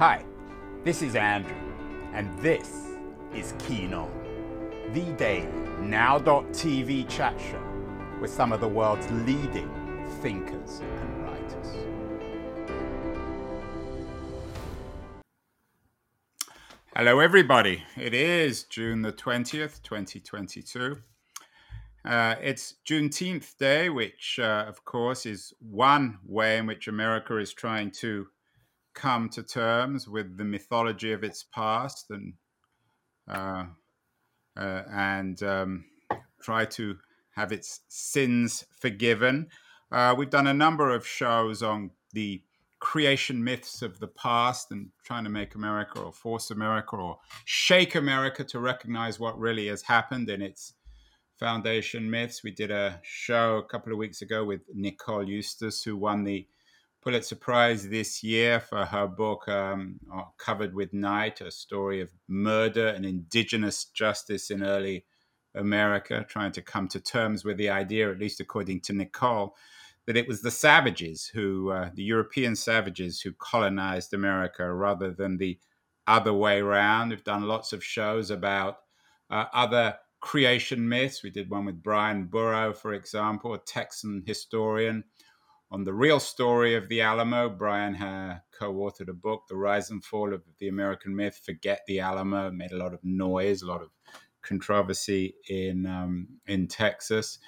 Hi, this is Andrew, and this is Keen On, the daily now.tv chat show with some of the world's leading thinkers and writers. Hello, everybody. It is June the 20th, 2022. Uh, it's Juneteenth Day, which, uh, of course, is one way in which America is trying to come to terms with the mythology of its past and uh, uh, and um, try to have its sins forgiven. Uh, we've done a number of shows on the creation myths of the past and trying to make America or force America or shake America to recognize what really has happened in its foundation myths. We did a show a couple of weeks ago with Nicole Eustace, who won the Pulitzer Prize this year for her book um, uh, Covered with Night, a story of murder and indigenous justice in early America, trying to come to terms with the idea, at least according to Nicole, that it was the savages who, uh, the European savages, who colonized America rather than the other way around. We've done lots of shows about uh, other creation myths. We did one with Bryan Burrough, for example, a Texan historian on the real story of the Alamo. Bryan ha co authored a book, The Rise and Fall of the American Myth, Forget the Alamo. Made a lot of noise, a lot of controversy in, um, in Texas.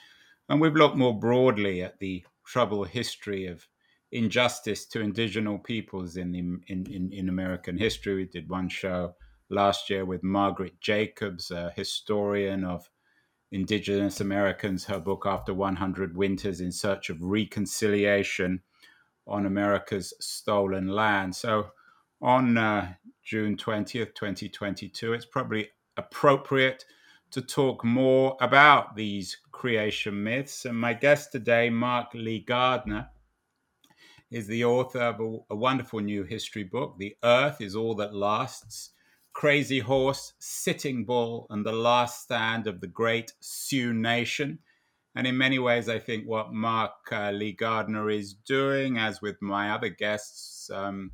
And we've looked more broadly at the troubled history of injustice to indigenous peoples in, the, in, in, in American history. We did one show last year with Margaret Jacobs, a historian of Indigenous Americans, her book After 100 Winters in Search of Reconciliation on America's Stolen Land. So on uh, June 20th, 2022, it's probably appropriate to talk more about these creation myths. And my guest today, Mark Lee Gardner, is the author of a, a wonderful new history book, The Earth is All That Lasts Crazy Horse, Sitting Bull, and the last stand of the great Sioux Nation. And in many ways, I think what Mark uh, Lee Gardner is doing, as with my other guests, um,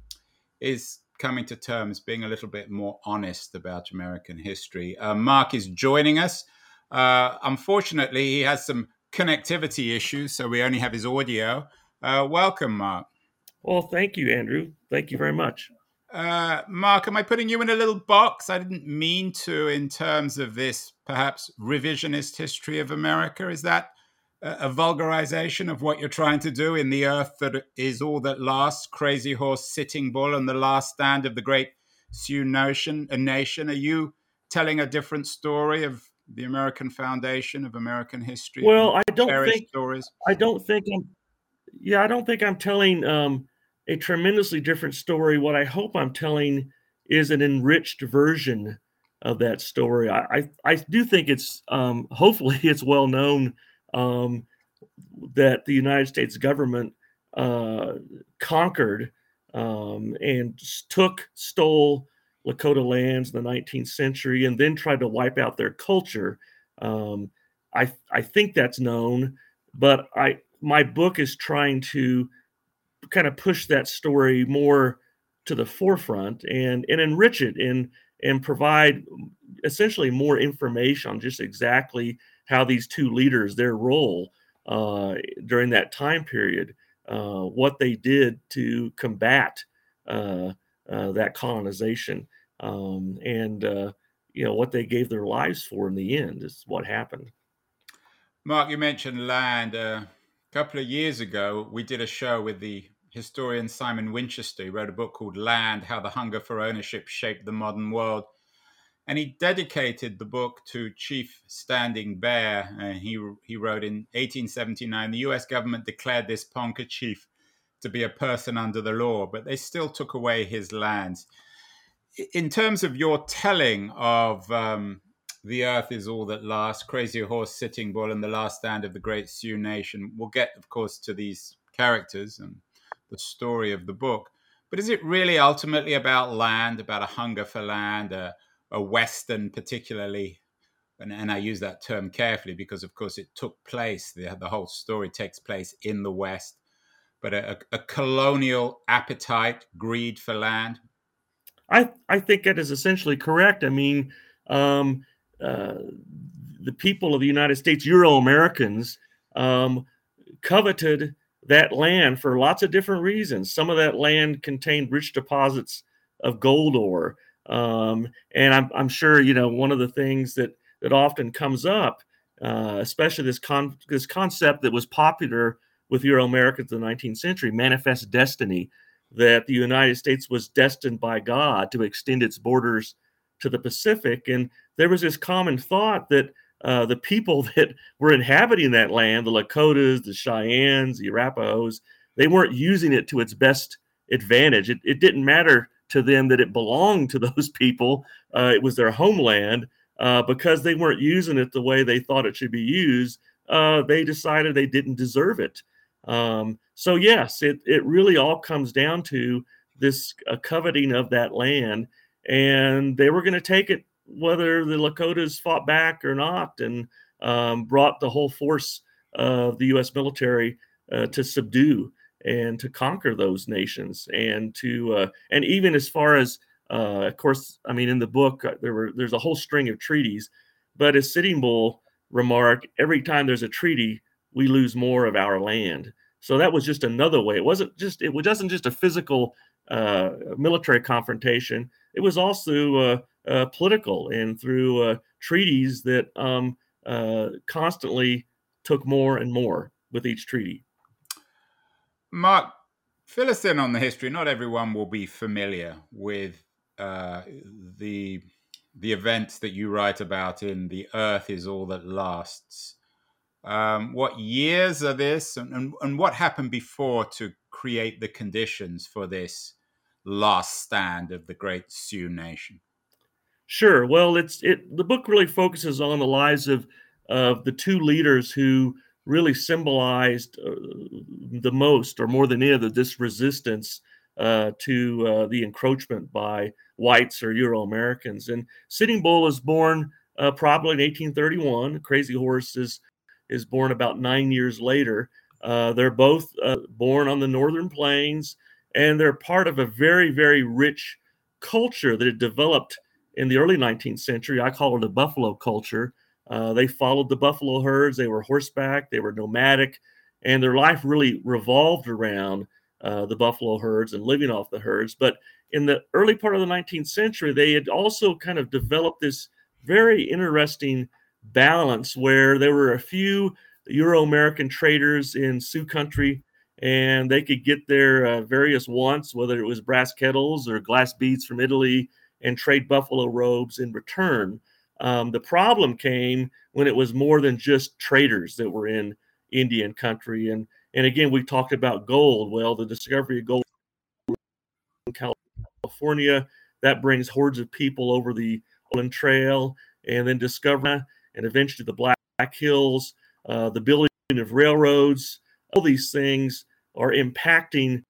is coming to terms, being a little bit more honest about American history. Uh, Mark is joining us. Uh, unfortunately, he has some connectivity issues, so we only have his audio. Uh, welcome, Mark. Well, thank you, Andrew. Thank you very much. Uh, Mark, am I putting you in a little box? I didn't mean to, in terms of this perhaps revisionist history of America. Is that a, a vulgarization of what you're trying to do in the earth that is all that lasts? Crazy Horse, Sitting Bull, and the last stand of the great Sioux Nation. A nation. Are you telling a different story of the American foundation of American history? Well, I don't think stories. I don't think I'm. Yeah, I don't think I'm telling. Um, a tremendously different story. What I hope I'm telling is an enriched version of that story. I I, I do think it's um, hopefully it's well known um, that the United States government uh, conquered um, and took stole Lakota lands in the 19th century and then tried to wipe out their culture. Um, I I think that's known, but I my book is trying to kind of push that story more to the forefront and and enrich it and and provide essentially more information on just exactly how these two leaders their role uh, during that time period uh, what they did to combat uh, uh that colonization um, and uh, you know what they gave their lives for in the end is what happened. Mark you mentioned land. Uh, a couple of years ago we did a show with the historian Simon Winchester. He wrote a book called Land How the Hunger for Ownership Shaped the Modern World. And he dedicated the book to Chief Standing Bear. And he, he wrote in 1879 the US government declared this Ponca chief to be a person under the law, but they still took away his lands. In terms of your telling of um, The Earth is All That Lasts, Crazy Horse, Sitting Bull, and The Last Stand of the Great Sioux Nation, we'll get, of course, to these characters and the story of the book. But is it really ultimately about land, about a hunger for land, a, a Western, particularly? And, and, I use that term carefully because, of course, it took place, the, the whole story takes place in the West, but a, a colonial appetite, greed for land. I I think that is essentially correct. I mean, um, uh, the people of the United States, Euro Americans, um, coveted that land for lots of different reasons. Some of that land contained rich deposits of gold ore, um, and I'm, I'm sure you know one of the things that that often comes up, uh, especially this con- this concept that was popular with Euro Americans in the 19th century, manifest destiny, that the United States was destined by God to extend its borders to the Pacific, and there was this common thought that uh, the people that were inhabiting that land, the Lakotas, the Cheyennes, the Arapahoes, they weren't using it to its best advantage. It, it didn't matter to them that it belonged to those people, uh, it was their homeland. Uh, because they weren't using it the way they thought it should be used, uh, they decided they didn't deserve it. Um, so, yes, it, it really all comes down to this uh, coveting of that land. And they were going to take it whether the Lakotas fought back or not and um, brought the whole force of the U.S. military uh, to subdue and to conquer those nations and to uh, and even as far as uh, of course I mean in the book uh, there were there's a whole string of treaties but as Sitting Bull remarked every time there's a treaty we lose more of our land so that was just another way it wasn't just it wasn't just a physical uh, military confrontation it was also uh, political and through uh, treaties that um, uh, constantly took more and more with each treaty. Mark, fill us in on the history. Not everyone will be familiar with uh, the the events that you write about in "The Earth Is All That Lasts." Um, what years are this, and, and, and what happened before to create the conditions for this last stand of the great Sioux nation? Sure. Well, it's it. The book really focuses on the lives of of the two leaders who really symbolized uh, the most, or more than any other, this resistance uh, to uh, the encroachment by whites or Euro Americans. And Sitting Bull is born uh, probably in 1831. Crazy Horse is is born about nine years later. Uh, they're both uh, born on the northern plains, and they're part of a very very rich culture that had developed in the early 19th century. I call it a buffalo culture. Uh, they followed the buffalo herds. They were horseback. They were nomadic, and their life really revolved around uh, the buffalo herds and living off the herds. But in the early part of the 19th century, they had also kind of developed this very interesting balance where there were a few Euro American traders in Sioux country and they could get their uh, various wants, whether it was brass kettles or glass beads from Italy and trade buffalo robes in return. Um, the problem came when it was more than just traders that were in Indian country. And, and again, we talked about gold. Well, the discovery of gold in California, that brings hordes of people over the Overland Trail and then discover and eventually the Black Hills, uh, the building of railroads, all these things are impacting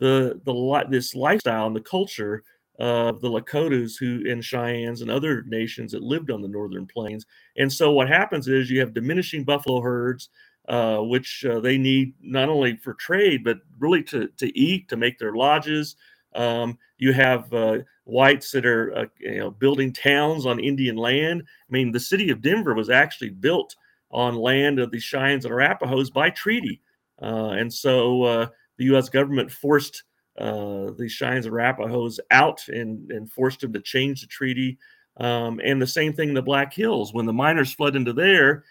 the the this lifestyle and the culture of the Lakotas who and Cheyennes and other nations that lived on the northern plains. And so what happens is you have diminishing buffalo herds, uh, which uh, they need not only for trade but really to to eat to make their lodges. Um, you have uh, whites that are uh, you know building towns on Indian land. I mean, the city of Denver was actually built on land of the Cheyennes and Arapahoes by treaty, uh, and so uh, the U.S. government forced uh, the Cheyennes and Arapahoes out and, and forced them to change the treaty. Um, and the same thing in the Black Hills. When the miners fled into there,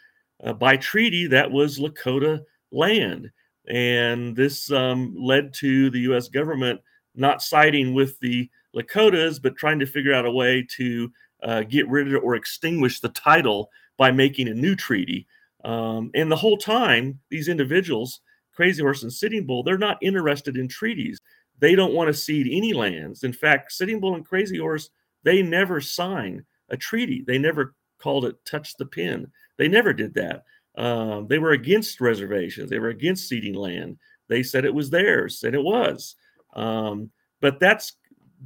uh, by treaty, that was Lakota land. And this um, led to the U.S. government not siding with the Lakotas, but trying to figure out a way to uh, get rid of or extinguish the title by making a new treaty. Um, and the whole time, these individuals, Crazy Horse and Sitting Bull, they're not interested in treaties. They don't want to cede any lands. In fact, Sitting Bull and Crazy Horse, they never signed a treaty. They never called it touch the pin. They never did that. Um, they were against reservations. They were against ceding land. They said it was theirs, and it was. Um, but that's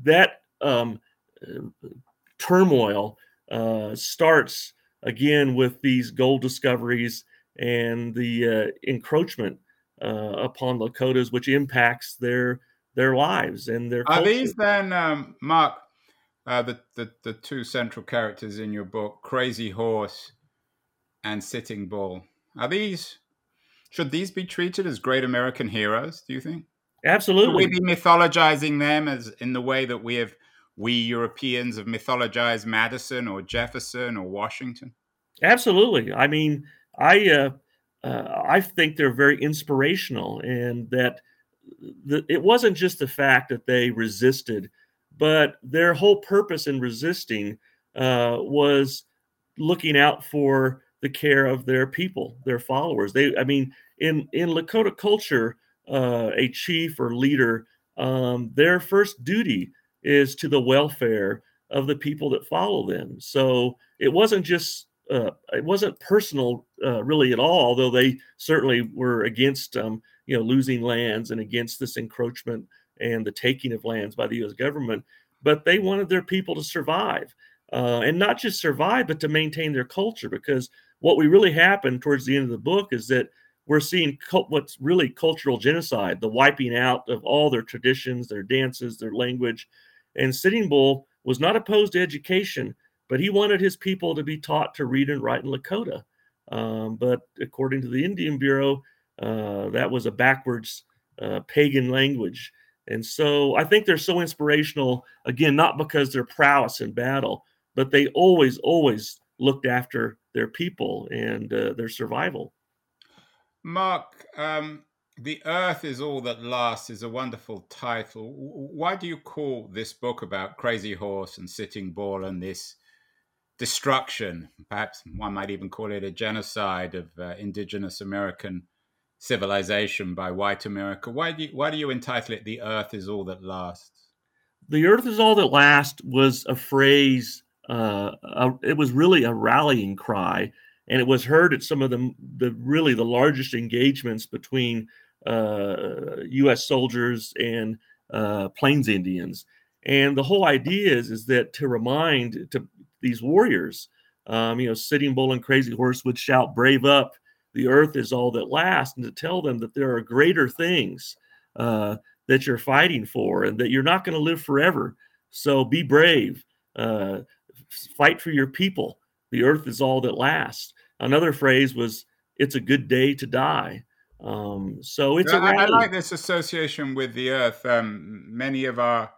that um, turmoil uh, starts again with these gold discoveries and the uh, encroachment uh, upon Lakotas, which impacts their their lives and their. Are culture. these then, um, Mark? uh, the, the the two central characters in your book, Crazy Horse and Sitting Bull. Are these should these be treated as great American heroes? Do you think? Absolutely. Should we be mythologizing them as in the way that we have we Europeans have mythologized Madison or Jefferson or Washington? Absolutely. I mean, I uh, uh, I think they're very inspirational, and that the, it wasn't just the fact that they resisted, but their whole purpose in resisting uh, was looking out for the care of their people, their followers. They, I mean, in in Lakota culture, uh, a chief or leader, um, their first duty is to the welfare of the people that follow them. So it wasn't just uh, it wasn't personal uh, really at all, although they certainly were against um, you know losing lands and against this encroachment and the taking of lands by the U.S. government. But they wanted their people to survive, uh, and not just survive, but to maintain their culture. Because what we really happened towards the end of the book is that we're seeing what's really cultural genocide, the wiping out of all their traditions, their dances, their language. And Sitting Bull was not opposed to education, but he wanted his people to be taught to read and write in Lakota. Um, but according to the Indian Bureau, uh, that was a backwards uh, pagan language. And so I think they're so inspirational, again, not because they're prowess in battle, but they always, always looked after their people and uh, their survival. Mark, um, The Earth is All That Lasts is a wonderful title. Why do you call this book about Crazy Horse and Sitting Bull and this destruction? Perhaps one might even call it a genocide of uh, indigenous American civilization by white America. Why do you, why do you entitle it "The Earth Is All That Lasts"? The Earth Is All That Lasts was a phrase. Uh, it was really a rallying cry, and it was heard at some of the the really the largest engagements between uh, U.S. soldiers and uh, Plains Indians. And the whole idea is is that to remind to these warriors, um, you know, Sitting Bull and Crazy Horse would shout, "Brave up! the earth is all that lasts, and to tell them that there are greater things uh, that you're fighting for and that you're not going to live forever. So be brave, uh, fight for your people. The earth is all that lasts. Another phrase was, "It's a good day to die." Um, so it's. I, I, like this association with the earth. Um, many of our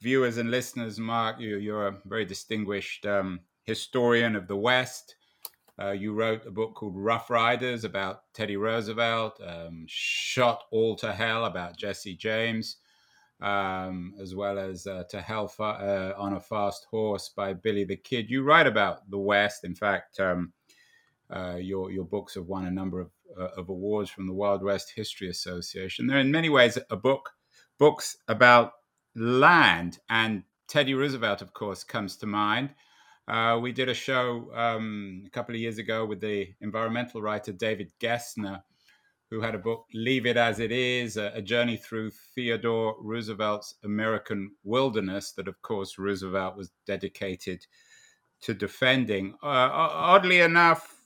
viewers and listeners, Mark, you, you're a very distinguished um, historian of the West. Uh, you wrote a book called Rough Riders about Teddy Roosevelt, um, Shot All to Hell about Jesse James, um, as well as uh, To Hell uh, on a Fast Horse by Billy the Kid. You write about the West. In fact, um, uh, your, your books have won a number of, uh, of awards from the Wild West History Association. They're in many ways a book, books about land, and Teddy Roosevelt, of course, comes to mind. Uh, we did a show um, a couple of years ago with the environmental writer David Gessner, who had a book, Leave It As It Is, a, a, journey through Theodore Roosevelt's American wilderness, that, of course, Roosevelt was dedicated to defending. Uh, oddly enough,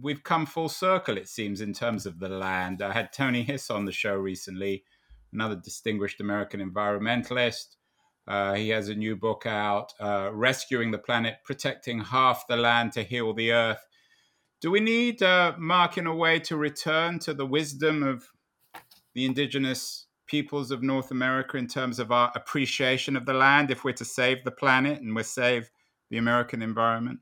we've come full circle, it seems, in terms of the land. I had Tony Hiss on the show recently, another distinguished American environmentalist. Uh, he has a new book out, uh, Rescuing the Planet, Protecting Half the Land to Heal the Earth. Do we need, uh, Mark, in a way, to return to the wisdom of the indigenous peoples of North America in terms of our appreciation of the land if we're to save the planet and we're save the American environment?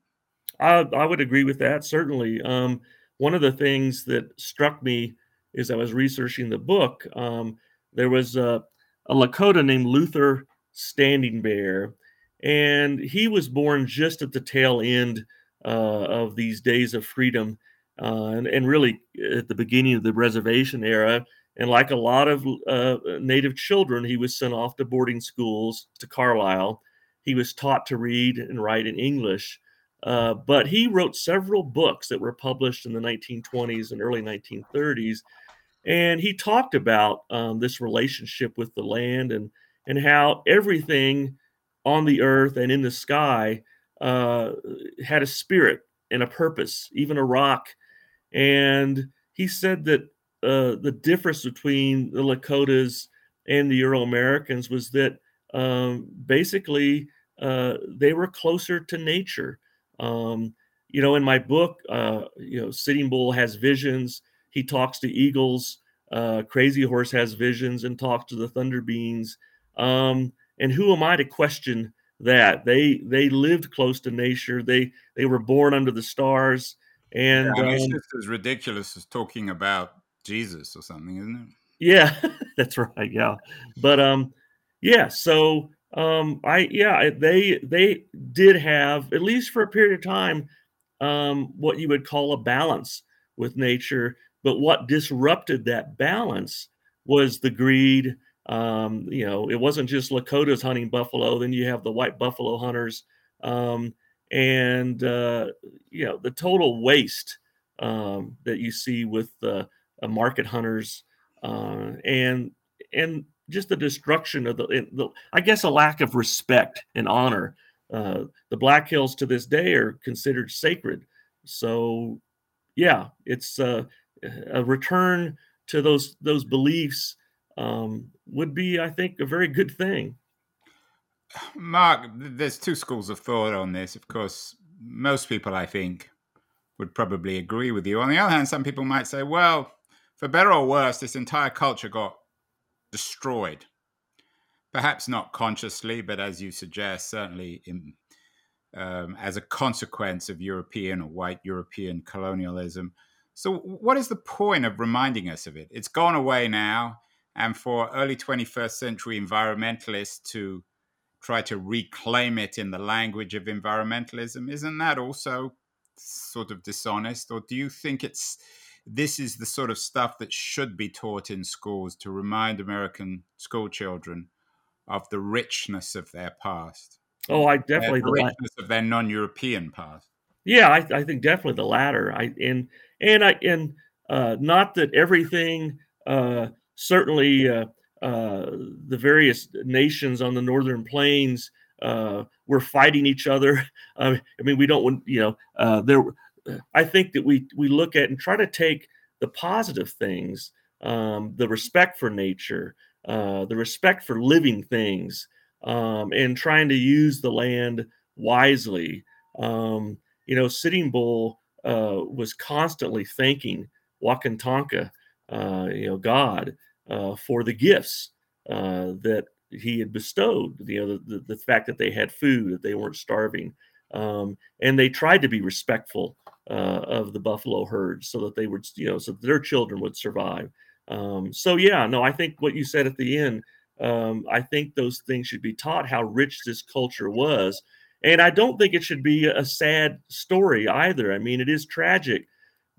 I, I would agree with that, certainly. Um, one of the things that struck me as I was researching the book, um, there was a, a Lakota named Luther Standing Bear. And he was born just at the tail end uh, of these days of freedom uh, and, and, really at the beginning of the reservation era. And like a lot of uh, Native children, he was sent off to boarding schools to Carlisle. He was taught to read and write in English. Uh, but he wrote several books that were published in the 1920s and early 1930s. And he talked about um, this relationship with the land and and how everything on the earth and in the sky uh, had a spirit and a purpose, even a rock. And he said that uh, the difference between the Lakotas and the Euro Americans was that um, basically uh, they were closer to nature. Um, you know, in my book, uh, you know, Sitting Bull has visions. He talks to eagles. Uh, Crazy Horse has visions and talks to the thunder beings. Um, and who am I to question that? They they lived close to nature. They they were born under the stars. And yeah, I mean, um, it's just as ridiculous as talking about Jesus or something, isn't it? Yeah, that's right. Yeah, but um, yeah. So um, I yeah they they did have at least for a period of time um, what you would call a balance with nature. But what disrupted that balance was the greed. Um, you know, it wasn't just Lakotas hunting buffalo. Then you have the white buffalo hunters, um, and uh, you know the total waste um, that you see with the uh, market hunters, uh, and and just the destruction of the, the, I guess, a lack of respect and honor. Uh, the Black Hills to this day are considered sacred. So, yeah, it's uh, a return to those those beliefs um, would be, I think, a very good thing. Mark, there's two schools of thought on this. Of course, most people, I think, would probably agree with you. On the other hand, some people might say, well, for better or worse, this entire culture got destroyed. Perhaps not consciously, but as you suggest, certainly in, um, as a consequence of European or white European colonialism. So, what is the point of reminding us of it? It's gone away now. And for early 21st century environmentalists to try to reclaim it in the language of environmentalism, isn't that also sort of dishonest? Or do you think it's this is the sort of stuff that should be taught in schools to remind American school children of the richness of their past. Oh, I definitely the richness of their non-European past. Yeah, I, I, think definitely the latter. I and and I and uh, not that everything. Uh, certainly, uh, uh the various nations on the northern plains uh, were fighting each other. I mean, we don't want you know uh, there I think that we we look at and try to take the positive things, um, the respect for nature, the respect for living things, um, and trying to use the land wisely. Um, you know, Sitting Bull uh, was constantly thanking Wakan Tanka, uh, you know, God, uh, for the gifts uh, that he had bestowed. You know, the, the, the, fact that they had food, that they weren't starving. Um, and they tried to be respectful uh, of the buffalo herds so that they would, you know, so their children would survive. Um, so yeah, no, I think what you said at the end, um, I think those things should be taught how rich this culture was, and I don't think it should be a sad story either. I mean, it is tragic,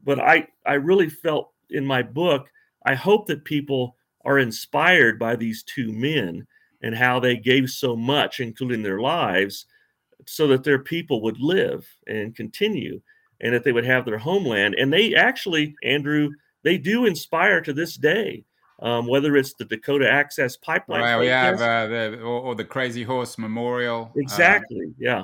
but I I really felt in my book, I hope that people are inspired by these two men and how they gave so much, including their lives, so that their people would live and continue and that they would have their homeland. And they actually, Andrew, they do inspire to this day. Um, whether it's the Dakota Access Pipeline, well, we have uh, the or, or, the Crazy Horse Memorial. Uh, exactly, uh, yeah.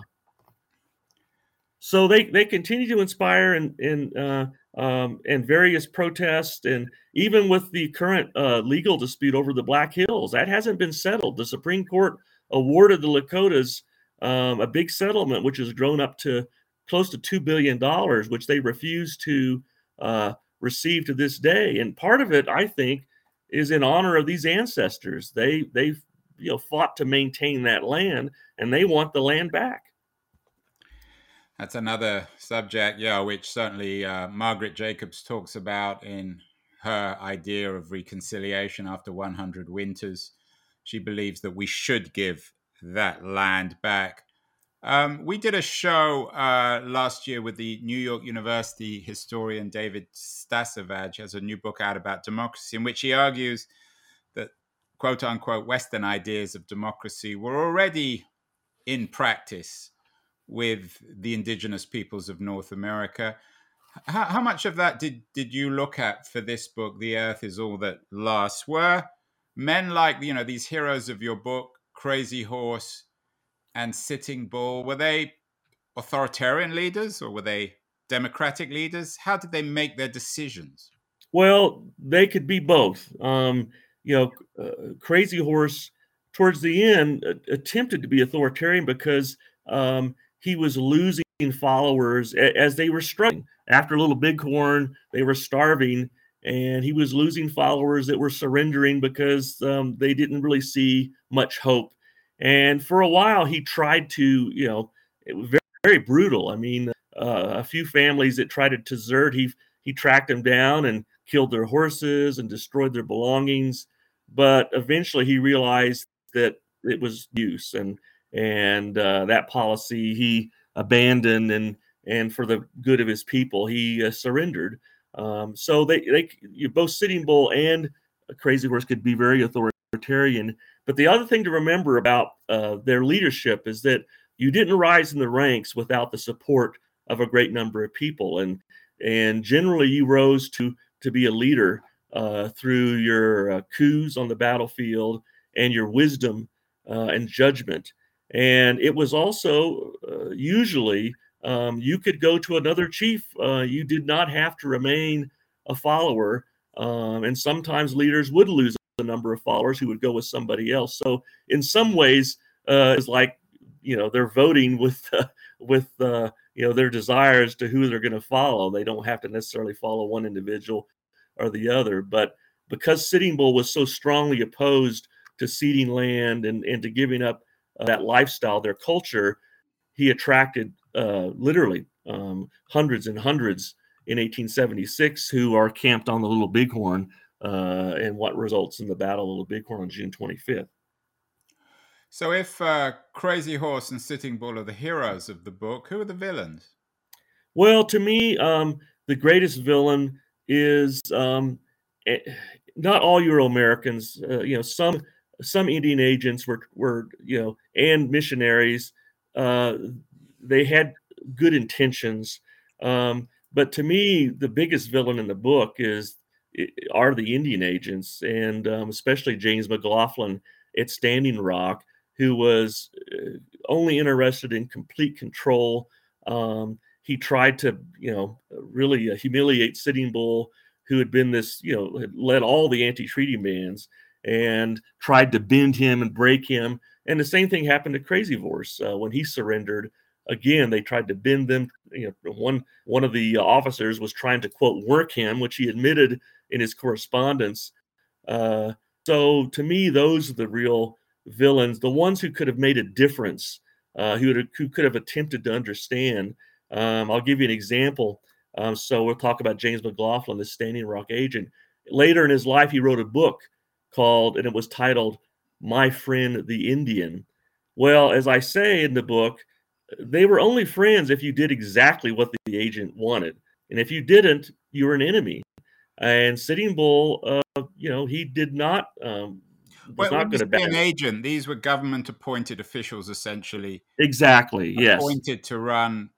So they they continue to inspire in in uh, um, and various protests, and even with the current uh, legal dispute over the Black Hills, that hasn't been settled. The Supreme Court awarded the Lakotas um, a big settlement, which has grown up to close to $2 billion, which they refuse to uh, receive to this day. And part of it, I think, is in honor of these ancestors. They, they've you know, fought to maintain that land and they want the land back. That's another subject, yeah, which certainly uh, Margaret Jacobs talks about in her idea of reconciliation after 100 winters. She believes that we should give that land back. Um, we did a show uh, last year with the New York University historian David Stasavage, has a new book out about democracy, in which he argues that quote unquote Western ideas of democracy were already in practice with the indigenous peoples of North America. How, how much of that did, did you look at for this book, The Earth is All That Lasts? Were men like, you know, these heroes of your book, Crazy Horse, and Sitting Bull, were they authoritarian leaders or were they democratic leaders? How did they make their decisions? Well, they could be both. Um, you know, uh, Crazy Horse towards the end, attempted to be authoritarian because um, he was losing followers as they were struggling. After Little Bighorn, they were starving, and he was losing followers that were surrendering because um, they didn't really see much hope. And for a while, he tried to, you know, it was very, very brutal. I mean, uh, a few families that tried to desert, he he tracked them down and killed their horses and destroyed their belongings. But eventually, he realized that it was use and and uh, that policy he abandoned and and for the good of his people he uh, surrendered um, so they they both sitting bull and crazy horse could be very authoritarian but the other thing to remember about uh, their leadership is that you didn't rise in the ranks without the support of a great number of people and and generally you rose to to be a leader uh, through your uh, coups on the battlefield and your wisdom uh, and judgment. And it was also uh, usually um, you could go to another chief. Uh, you did not have to remain a follower. Um, and sometimes leaders would lose a number of followers who would go with somebody else. So in some ways, uh, it's like you know they're voting with uh, with uh, you know their desires to who they're going to follow. They don't have to necessarily follow one individual or the other. But because Sitting Bull was so strongly opposed to ceding land and, and to giving up uh, that lifestyle, their culture, he attracted uh, literally um, hundreds and hundreds in 1876 who are camped on the Little Bighorn uh, and what results in the Battle of Little Bighorn on June 25th. So, if uh, Crazy Horse and Sitting Bull are the heroes of the book, who are the villains? Well, to me, um, the greatest villain is um, eh, not all Euro Americans. Uh, you know, some some Indian agents were were you know and missionaries. Uh, they had good intentions, um, but to me, the biggest villain in the book is are the Indian agents, and um, especially James McLaughlin at Standing Rock, who was uh, only interested in complete control. Um, he tried to, you know, really uh, humiliate Sitting Bull, who had been this, you know, had led all the anti-treaty bands and tried to bend him and break him. And the same thing happened to Crazy Horse uh, when he surrendered. Again, they tried to bend them. You know, one one of the officers was trying to quote work him, which he admitted in his correspondence. Uh, so to me, those are the real villains, the ones who could have made a difference, uh, who, who could have attempted to understand. Um, I'll give you an example. Um, so we'll talk about James McLaughlin, the Standing Rock agent. Later in his life, he wrote a book called, and it was titled My Friend the Indian. Well, as I say in the book, they were only friends if you did exactly what the agent wanted. And if you didn't, you were an enemy. And Sitting Bull, uh, you know, he did not. Um, was well, not going to an agent. These were government appointed officials, essentially. Exactly. Yes. Appointed to run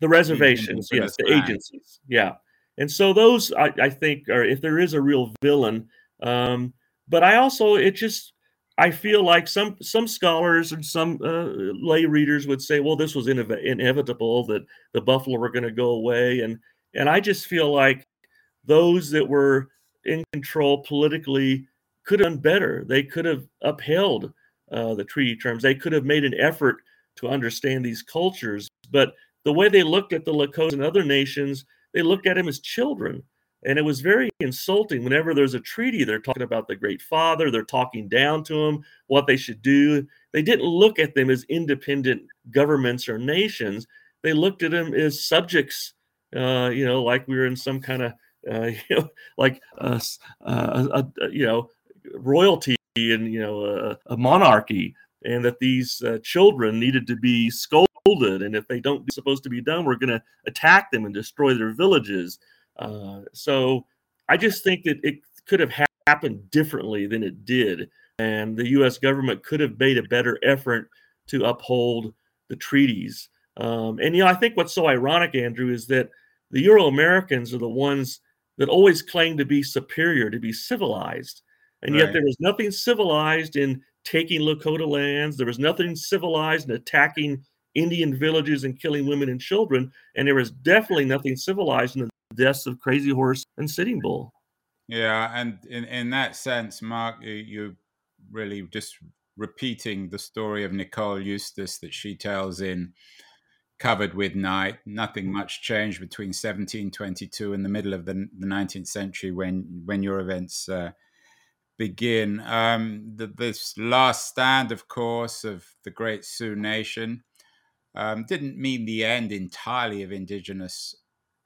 the reservations. Yes, the land. agencies. Yeah. And so those, I, I, think, are if there is a real villain, um, but I also it just I feel like some some scholars and some uh, lay readers would say, well, this was inev- inevitable that the buffalo were going to go away, and and I just feel like those that were in control politically could have done better. They could have upheld uh, the treaty terms. They could have made an effort to understand these cultures. But the way they looked at the Lakota and other nations, they looked at them as children. And it was very insulting. Whenever there's a treaty, they're talking about the Great Father, they're talking down to them, what they should do. They didn't look at them as independent governments or nations. They looked at them as subjects, uh, you know, like we were in some kind of, uh, like, a uh, you know, royalty and, you know, a, a monarchy, and that these uh, children needed to be scolded. And if they don't be supposed to be done, we're going to attack them and destroy their villages uh, so I just think that it could have ha- happened differently than it did. And the U.S. government could have made a better effort to uphold the treaties. Um, and, you know, I think what's so ironic, Andrew, is that the Euro Americans are the ones that always claimed to be superior, to be civilized. And right. yet there was nothing civilized in taking Lakota lands. There was nothing civilized in attacking Indian villages and killing women and children. And there was definitely nothing civilized in the deaths of Crazy Horse and Sitting Bull. Yeah, and in in that sense, Mark, you, you really just repeating the story of Nicole Eustace that she tells in Covered with Night. Nothing much changed between 1722 and the middle of the, the 19th century when when your events uh, begin. Um, the, this last stand, of course, of the Great Sioux Nation um, didn't mean the end entirely of indigenous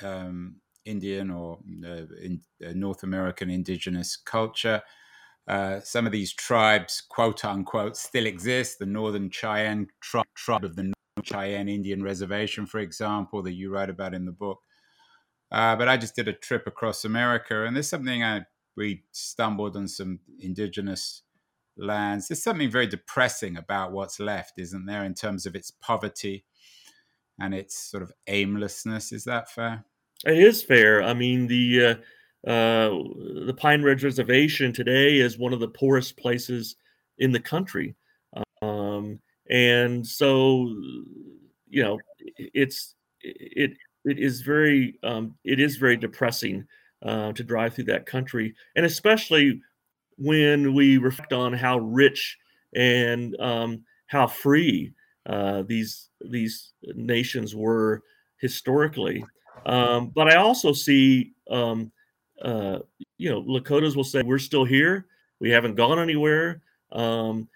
um, Indian or uh, in, uh, North American indigenous culture. Uh, some of these tribes, quote unquote, still exist. The Northern Cheyenne tri- tribe of the Cheyenne Indian Reservation, for example, that you write about in the book. Uh, but I just did a trip across America, and there's something I we stumbled on some indigenous lands. There's something very depressing about what's left, isn't there, in terms of its poverty and its sort of aimlessness? Is that fair? It is fair. I mean, the uh, uh, the Pine Ridge Reservation today is one of the poorest places in the country, and so you know, it's it it is very um, it is very depressing uh, to drive through that country, and especially when we reflect on how rich and um, how free uh, these these nations were historically. Um, but I also see, um, uh, you know, Lakotas will say we're still here, we haven't gone anywhere, um,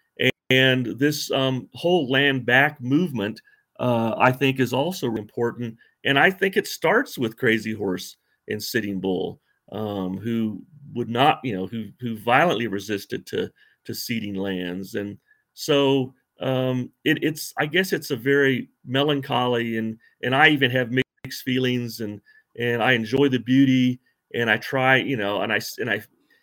and, this um, whole land back movement, uh, I think, is also important. And I think it starts with Crazy Horse and Sitting Bull, um, who would not, you know, who who violently resisted to to ceding lands, and so um, it, it's I guess it's a very melancholy and and I even have mixed feelings and and I enjoy the beauty and I try you know and I and I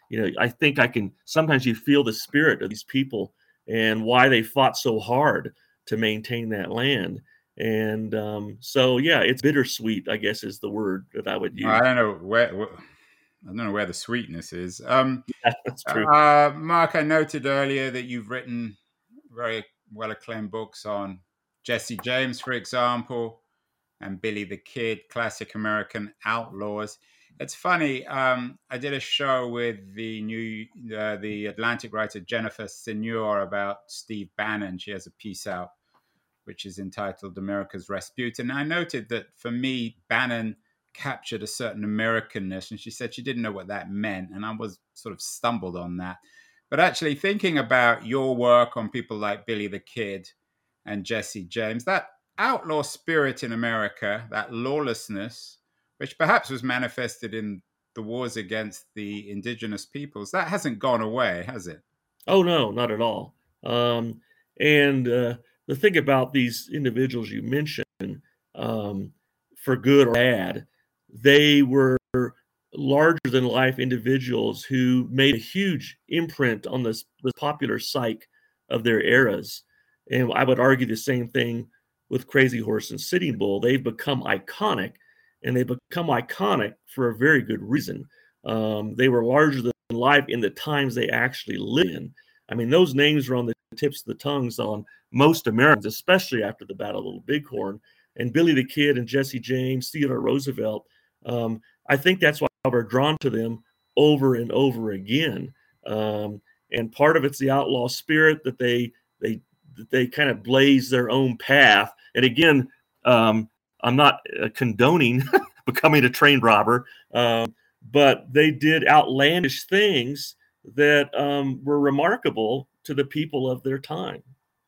you know I think I can sometimes you feel the spirit of these people and why they fought so hard to maintain that land and um, so yeah it's bittersweet I guess is the word that I would use. I don't know where, where I don't know where the sweetness is. Um, yeah, that's true. Uh, Mark, I noted earlier that you've written very well acclaimed books on Jesse James, for example, and Billy the Kid, classic American outlaws. It's funny. Um, I did a show with the new uh, the Atlantic writer Jennifer Senior about Steve Bannon. She has a piece out which is entitled America's Rasputin. And I noted that for me, Bannon captured a certain Americanness, and she said she didn't know what that meant, and I was sort of stumbled on that. But actually, thinking about your work on people like Billy the Kid and Jesse James, that outlaw spirit in America, that lawlessness, which perhaps was manifested in the wars against the indigenous peoples, that hasn't gone away, has it? Oh, no, not at all. Um, and uh, the thing about these individuals you mentioned, um, for good or bad, they were larger than life individuals who made a huge imprint on this the popular psyche of their eras. And I would argue the same thing with Crazy Horse and Sitting Bull. They've become iconic, and they become iconic for a very good reason. Um, they were larger than life in the times they actually lived in. I mean, those names are on the tips of the tongues on most Americans, especially after the Battle of Little Bighorn. And Billy the Kid and Jesse James, Theodore Roosevelt. Um, I think that's why we're drawn to them over and over again. Um, and part of it's the outlaw spirit that they they they kind of blaze their own path. And again, um, I'm not uh, condoning becoming a train robber, um, but they did outlandish things that um, were remarkable to the people of their time.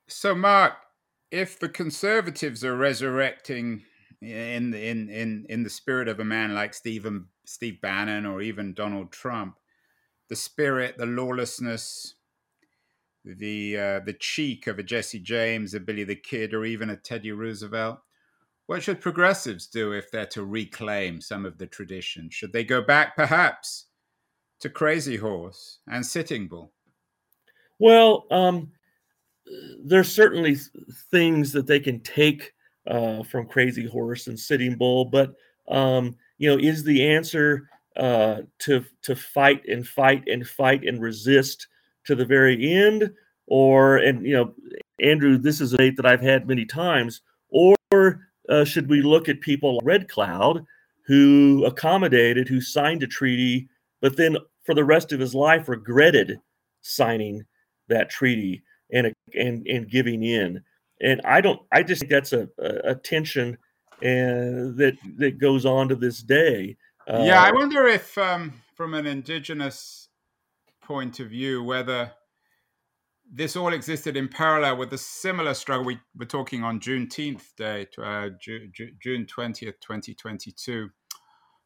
So, Mark, if the conservatives are resurrecting in in in in the spirit of a man like Stephen Steve Bannon or even Donald Trump, the spirit, the lawlessness, the uh, the cheek of a Jesse James, a Billy the Kid, or even a Teddy Roosevelt. What should progressives do if they're to reclaim some of the tradition? Should they go back, perhaps, to Crazy Horse and Sitting Bull? Well, um, there's certainly things that they can take uh, from Crazy Horse and Sitting Bull, but um, you know, is the answer uh, to to fight and fight and fight and resist to the very end, or and you know, Andrew, this is a debate that I've had many times, or uh, should we look at people like Red Cloud who accommodated, who signed a treaty, but then for the rest of his life regretted signing that treaty and and and giving in. And I don't. I just think that's a, a, a tension and that that goes on to this day. Uh, yeah, I wonder if, um, from an indigenous point of view, whether this all existed in parallel with a similar struggle. We were talking on Juneteenth Day, uh, Ju- Ju- June twentieth, twenty twenty two,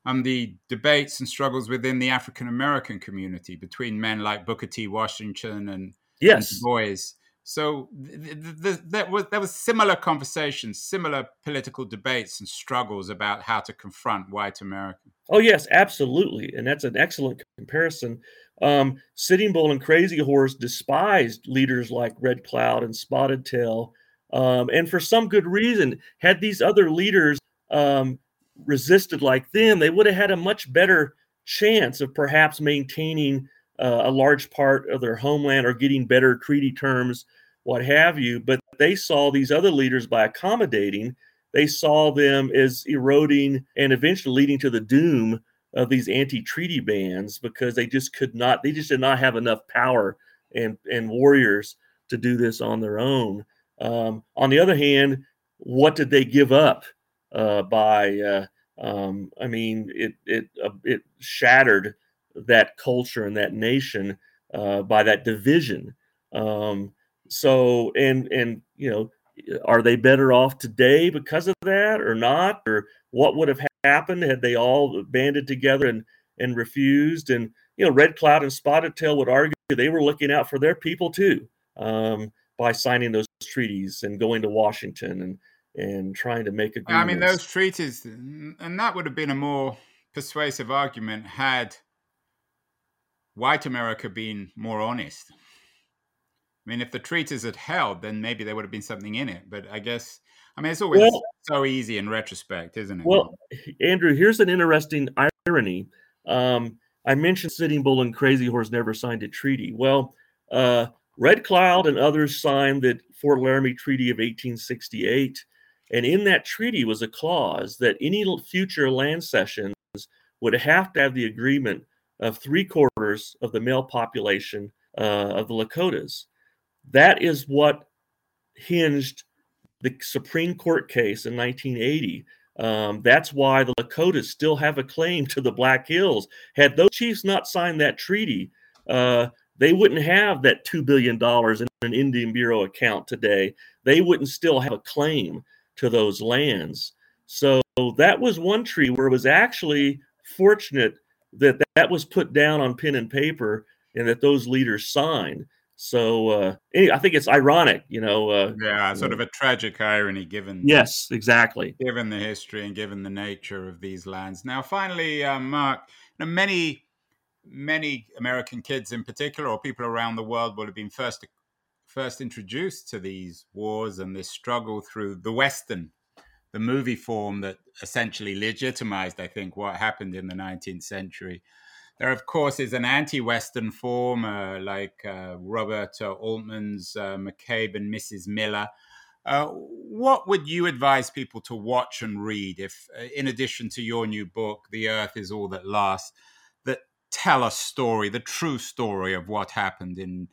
and the debates and struggles within the African American community between men like Booker T. Washington and, yes. and boys. So th- th- th- there was there was similar conversations, similar political debates and struggles about how to confront white America. Oh yes, absolutely, and that's an excellent comparison. Um, Sitting Bull and Crazy Horse despised leaders like Red Cloud and Spotted Tail, um, and for some good reason. Had these other leaders um, resisted like them, they would have had a much better chance of perhaps maintaining uh, a large part of their homeland or getting better treaty terms, what have you. But they saw these other leaders by accommodating, they saw them as eroding and eventually leading to the doom of these anti-treaty bands because they just could not, they just did not have enough power and and warriors to do this on their own. Um, on the other hand, what did they give up uh, by? Uh, um, I mean, it it uh, it shattered that culture and that nation uh, by that division. Um, so and and you know, are they better off today because of that or not? Or what would have happened had they all banded together and and refused? And you know, Red Cloud and Spotted Tail would argue they were looking out for their people too um, by signing those treaties and going to Washington and and trying to make agreements. I mean, those treaties, and that would have been a more persuasive argument had white America being more honest. I mean, if the treaties had held, then maybe there would have been something in it. But I guess, I mean, it's always well, so easy in retrospect, isn't it? Well, Andrew, here's an interesting irony. Um, I mentioned Sitting Bull and Crazy Horse never signed a treaty. Well, uh, Red Cloud and others signed the Fort Laramie Treaty of 1868. And in that treaty was a clause that any future land cessions would have to have the agreement of three quarters of the male population uh, of the Lakotas. That is what hinged the Supreme Court case in 1980. Um, that's why the Lakotas still have a claim to the Black Hills. Had those chiefs not signed that treaty, uh, they wouldn't have that $2 billion in an Indian Bureau account today. They wouldn't still have a claim to those lands. So that was one tree where it was actually fortunate that that was put down on pen and paper and that those leaders signed. So uh, I think it's ironic, you know. Uh, yeah, sort of a tragic irony given. Yes, exactly. Given the history and given the nature of these lands. Now, finally, uh, Mark, you know, many many American kids in particular, or people around the world, will have been first first introduced to these wars and this struggle through the Western, the movie form that essentially legitimized, I think, what happened in the 19th century. There, of course, is an anti-Western form uh, like uh, Robert uh, Altman's uh, McCabe and Mrs. Miller. Uh, what would you advise people to watch and read if, uh, in addition to your new book, The Earth is All That Lasts, that tell a story, the true story of what happened in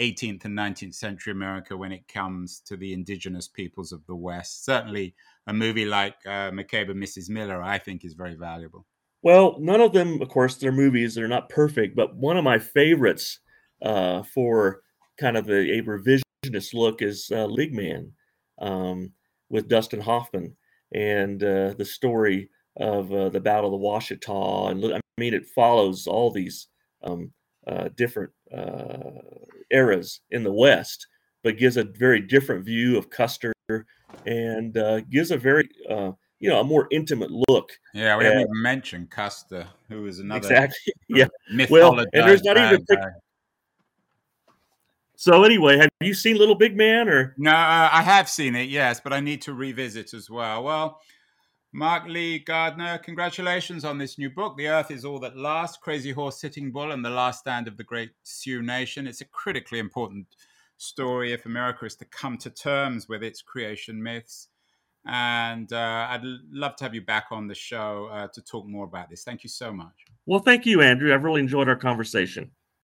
18th and 19th century America when it comes to the indigenous peoples of the West? Certainly, a movie like McCabe and Mrs. Miller, I think, is very valuable. Well, none of them, of course, they're movies. They're not perfect, but one of my favorites uh, for kind of the a revisionist look is uh, League Man um, with Dustin Hoffman and uh, the story of uh, the Battle of the Washita. And I mean, it follows all these um, uh, different uh, eras in the West, but gives a very different view of Custer and uh, gives a very uh, you know a more intimate look. Yeah, we haven't even mentioned Custer, who is another exactly. Yeah, well, and there's not even. Pic- so anyway, have you seen Little Big Man or? No, uh, I have seen it, yes, but I need to revisit as well. Well, Mark Lee Gardner, congratulations on this new book, The Earth is All That Lasts Crazy Horse Sitting Bull and the Last Stand of the Great Sioux Nation. It's a critically important story if America is to come to terms with its creation myths. And uh, I'd love to have you back on the show uh, to talk more about this. Thank you so much. Well, thank you, Andrew. I've really enjoyed our conversation.